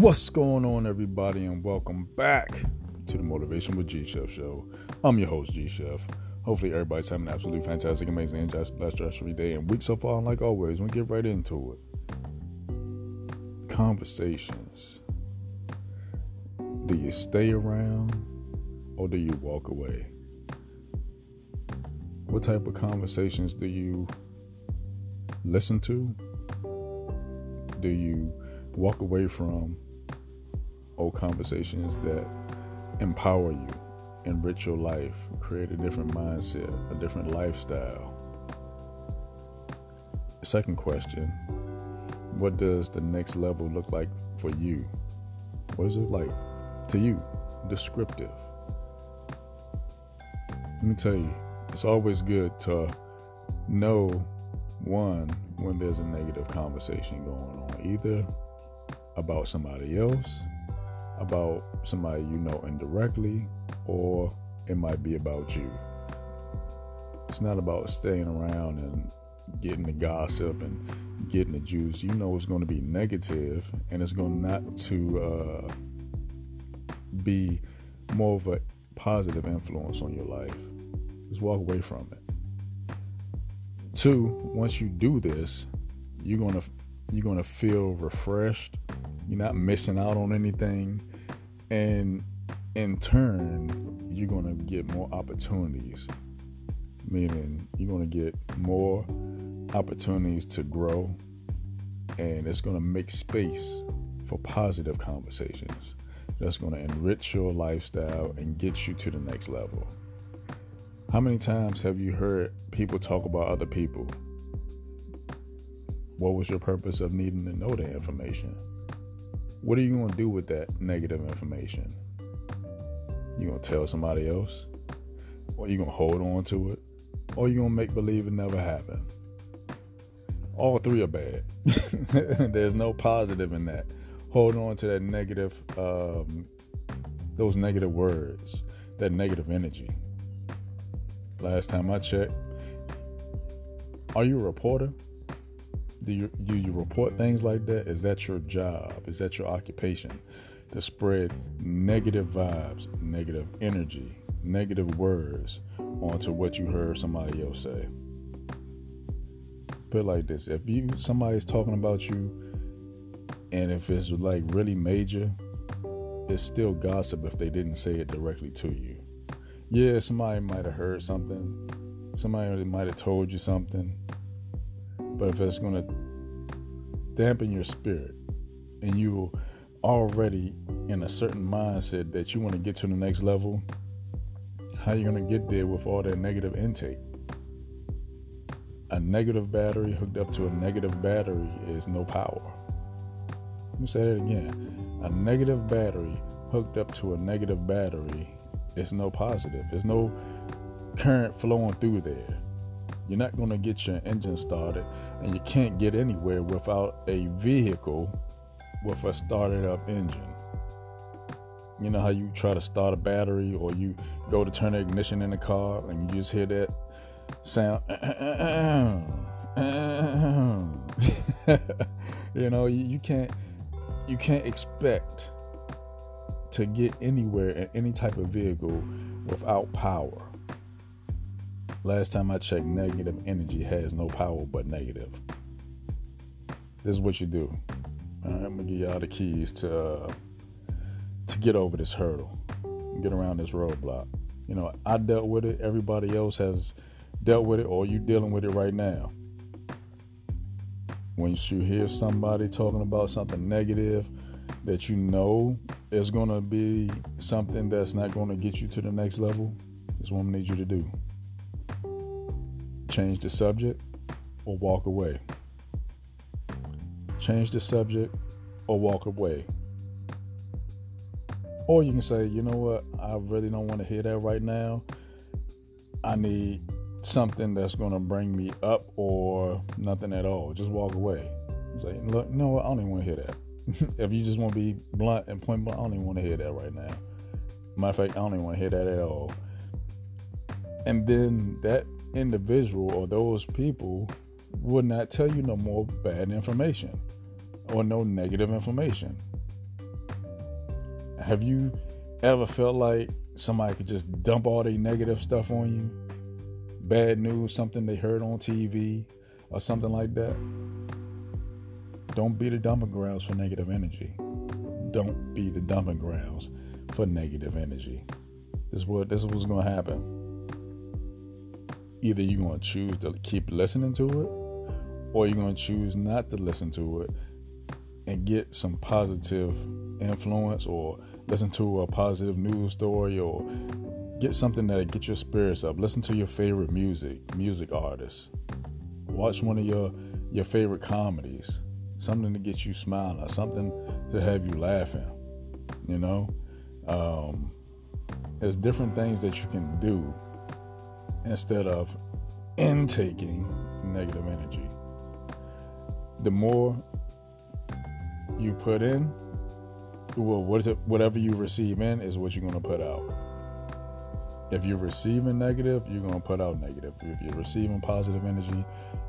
What's going on, everybody, and welcome back to the Motivation with G Chef show. I'm your host, G Chef. Hopefully, everybody's having an absolutely fantastic, amazing, and blessed stress free day and week so far. And like always, we get right into it. Conversations. Do you stay around or do you walk away? What type of conversations do you listen to? Do you walk away from old conversations that empower you, enrich your life, create a different mindset, a different lifestyle. Second question What does the next level look like for you? What is it like to you? Descriptive. Let me tell you, it's always good to know one when there's a negative conversation going on, either about somebody else, about somebody you know indirectly, or it might be about you. It's not about staying around and getting the gossip and getting the juice. You know it's going to be negative and it's going not to uh, be more of a positive influence on your life. Just walk away from it. Two, once you do this, you're gonna you're gonna feel refreshed you're not missing out on anything. And in turn, you're going to get more opportunities, meaning you're going to get more opportunities to grow. And it's going to make space for positive conversations that's going to enrich your lifestyle and get you to the next level. How many times have you heard people talk about other people? What was your purpose of needing to know that information? What are you going to do with that negative information? You going to tell somebody else? Or you going to hold on to it? Or you going to make believe it never happened? All three are bad. There's no positive in that. Hold on to that negative, um, those negative words, that negative energy. Last time I checked, are you a reporter? Do you do you report things like that? Is that your job? Is that your occupation? To spread negative vibes, negative energy, negative words onto what you heard somebody else say. Put like this: if you somebody's talking about you, and if it's like really major, it's still gossip if they didn't say it directly to you. Yeah, somebody might have heard something. Somebody might have told you something but if it's going to dampen your spirit and you already in a certain mindset that you want to get to the next level, how you going to get there with all that negative intake? A negative battery hooked up to a negative battery is no power. Let me say that again. A negative battery hooked up to a negative battery is no positive. There's no current flowing through there. You're not going to get your engine started, and you can't get anywhere without a vehicle with a started up engine. You know how you try to start a battery, or you go to turn the ignition in the car, and you just hear that sound. you know, you, you can't you can't expect to get anywhere in any type of vehicle without power. Last time I checked, negative energy has no power but negative. This is what you do. I'm gonna give y'all the keys to uh, to get over this hurdle, get around this roadblock. You know, I dealt with it. Everybody else has dealt with it, or you dealing with it right now. Once you hear somebody talking about something negative that you know is gonna be something that's not gonna get you to the next level, this is what I need you to do change the subject or walk away. Change the subject or walk away. Or you can say, you know what, I really don't want to hear that right now. I need something that's going to bring me up or nothing at all. Just walk away. Say, look, you know what, I don't even want to hear that. if you just want to be blunt and point blank, I don't even want to hear that right now. Matter of fact, I don't even want to hear that at all. And then that individual or those people would not tell you no more bad information or no negative information. Have you ever felt like somebody could just dump all their negative stuff on you? Bad news, something they heard on TV, or something like that? Don't be the dumping grounds for negative energy. Don't be the dumping grounds for negative energy. This is what this is what's gonna happen. Either you're gonna choose to keep listening to it, or you're gonna choose not to listen to it and get some positive influence or listen to a positive news story or get something that get your spirits up. Listen to your favorite music, music artists. Watch one of your your favorite comedies. Something to get you smiling, something to have you laughing. You know, um, there's different things that you can do instead of intaking negative energy. The more you put in, well, whatever you receive in is what you're going to put out. If you're receiving negative, you're going to put out negative. If you're receiving positive energy,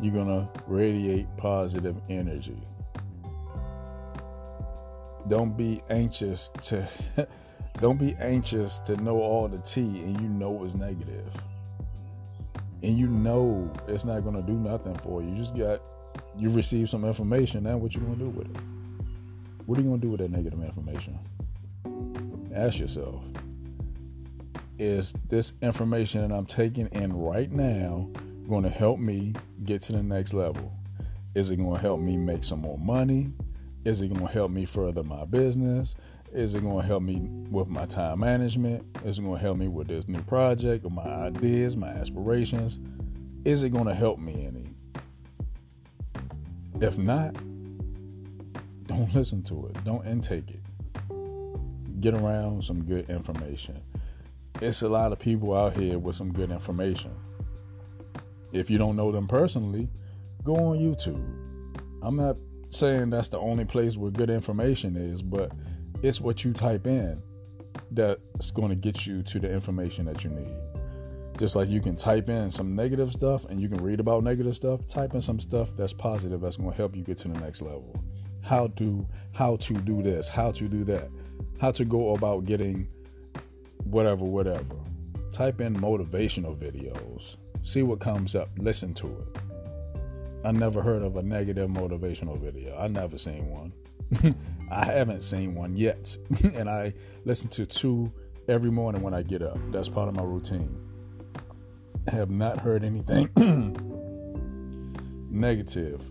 you're going to radiate positive energy. Don't be anxious to don't be anxious to know all the tea and you know it's negative. And you know it's not going to do nothing for you. You just got you receive some information, now what you going to do with it? What are you going to do with that negative information? Ask yourself Is this information that I'm taking in right now going to help me get to the next level? Is it going to help me make some more money? Is it going to help me further my business? Is it going to help me with my time management? Is it going to help me with this new project or my ideas, my aspirations? Is it going to help me any? If not, don't listen to it. Don't intake it. Get around some good information. It's a lot of people out here with some good information. If you don't know them personally, go on YouTube. I'm not saying that's the only place where good information is, but it's what you type in that's going to get you to the information that you need. Just like you can type in some negative stuff and you can read about negative stuff, type in some stuff that's positive that's going to help you get to the next level how to how to do this, how to do that, how to go about getting whatever, whatever. Type in motivational videos. See what comes up. Listen to it. I never heard of a negative motivational video. I never seen one. I haven't seen one yet. and I listen to two every morning when I get up. That's part of my routine. I have not heard anything negative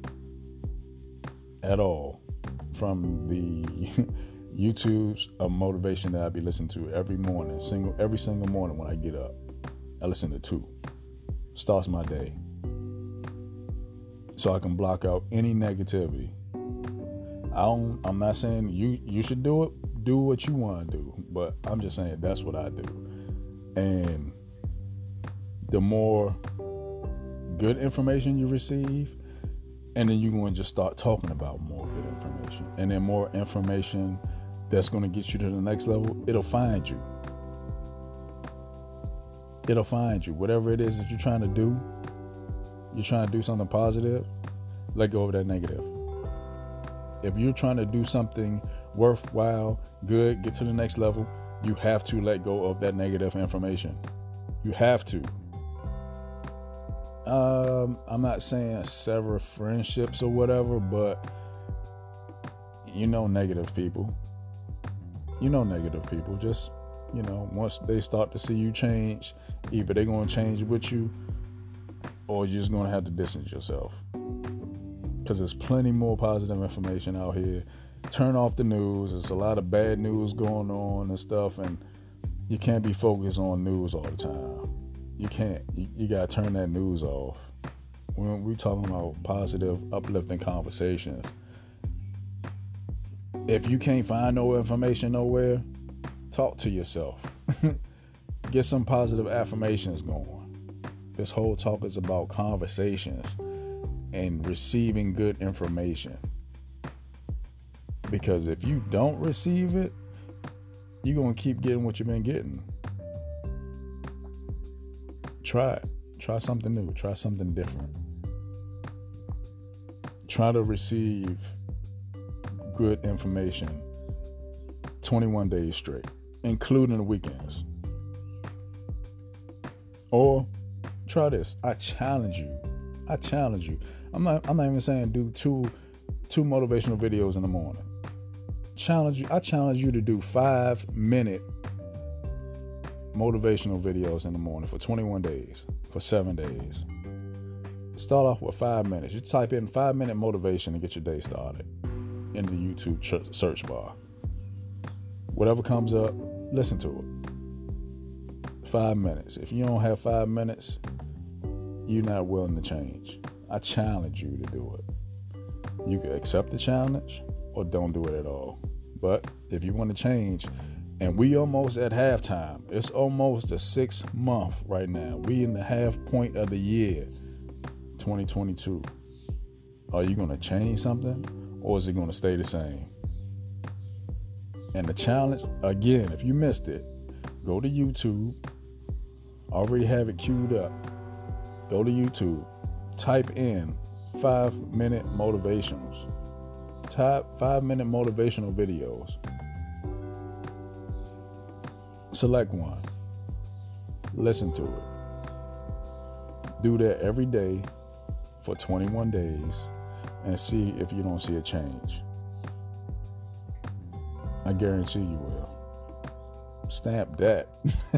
at all from the YouTube's of motivation that I be listening to every morning, single every single morning when I get up. I listen to two. Starts my day. So I can block out any negativity. I don't I'm not saying you you should do it. Do what you want to do. But I'm just saying that's what I do. And the more good information you receive, and then you're going to just start talking about more good information and then more information that's going to get you to the next level it'll find you it'll find you whatever it is that you're trying to do you're trying to do something positive let go of that negative if you're trying to do something worthwhile good get to the next level you have to let go of that negative information you have to um, I'm not saying sever friendships or whatever, but you know, negative people. You know, negative people. Just you know, once they start to see you change, either they're gonna change with you, or you're just gonna have to distance yourself. Because there's plenty more positive information out here. Turn off the news. There's a lot of bad news going on and stuff, and you can't be focused on news all the time you can't. You, you gotta turn that news off. When we're talking about positive, uplifting conversations, if you can't find no information nowhere, talk to yourself. Get some positive affirmations going. This whole talk is about conversations and receiving good information. Because if you don't receive it, you're going to keep getting what you've been getting try it. Try something new. Try something different. Try to receive good information 21 days straight, including the weekends. Or try this. I challenge you. I challenge you. I'm not I'm not even saying do two two motivational videos in the morning. Challenge you. I challenge you to do 5 minute motivational videos in the morning for 21 days, for 7 days. Start off with 5 minutes. You type in 5 minute motivation to get your day started in the YouTube search bar. Whatever comes up, listen to it. Five minutes. If you don't have five minutes, you're not willing to change. I challenge you to do it. You can accept the challenge or don't do it at all. But if you want to change, and we almost at halftime. It's almost a six month right now. We in the half point of the year, 2022. Are you going to change something, or is it going to stay the same? And the challenge, again, if you missed it, go to YouTube. Already have it queued up. Go to YouTube. Type in five minute motivations. Type five minute motivational videos. Select one. Listen to it. Do that every day for 21 days and see if you don't see a change. I guarantee you will. Stamp that.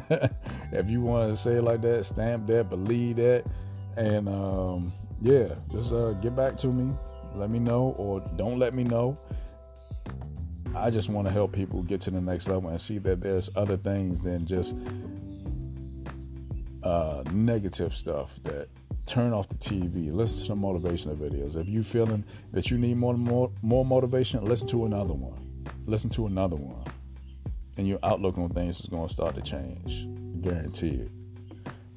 if you want to say it like that, stamp that, believe that. And um, yeah, just uh, get back to me. Let me know or don't let me know. I just want to help people get to the next level and see that there's other things than just uh, negative stuff that turn off the TV, listen to some motivational videos. If you feeling that you need more more more motivation, listen to another one listen to another one, and your outlook on things is going to start to change. Guarantee it.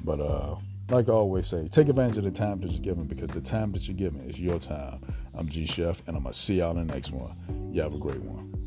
But uh, like I always say, take advantage of the time that you're given because the time that you're given is your time. I'm G Chef, and I'm gonna see y'all in the next one. You have a great one.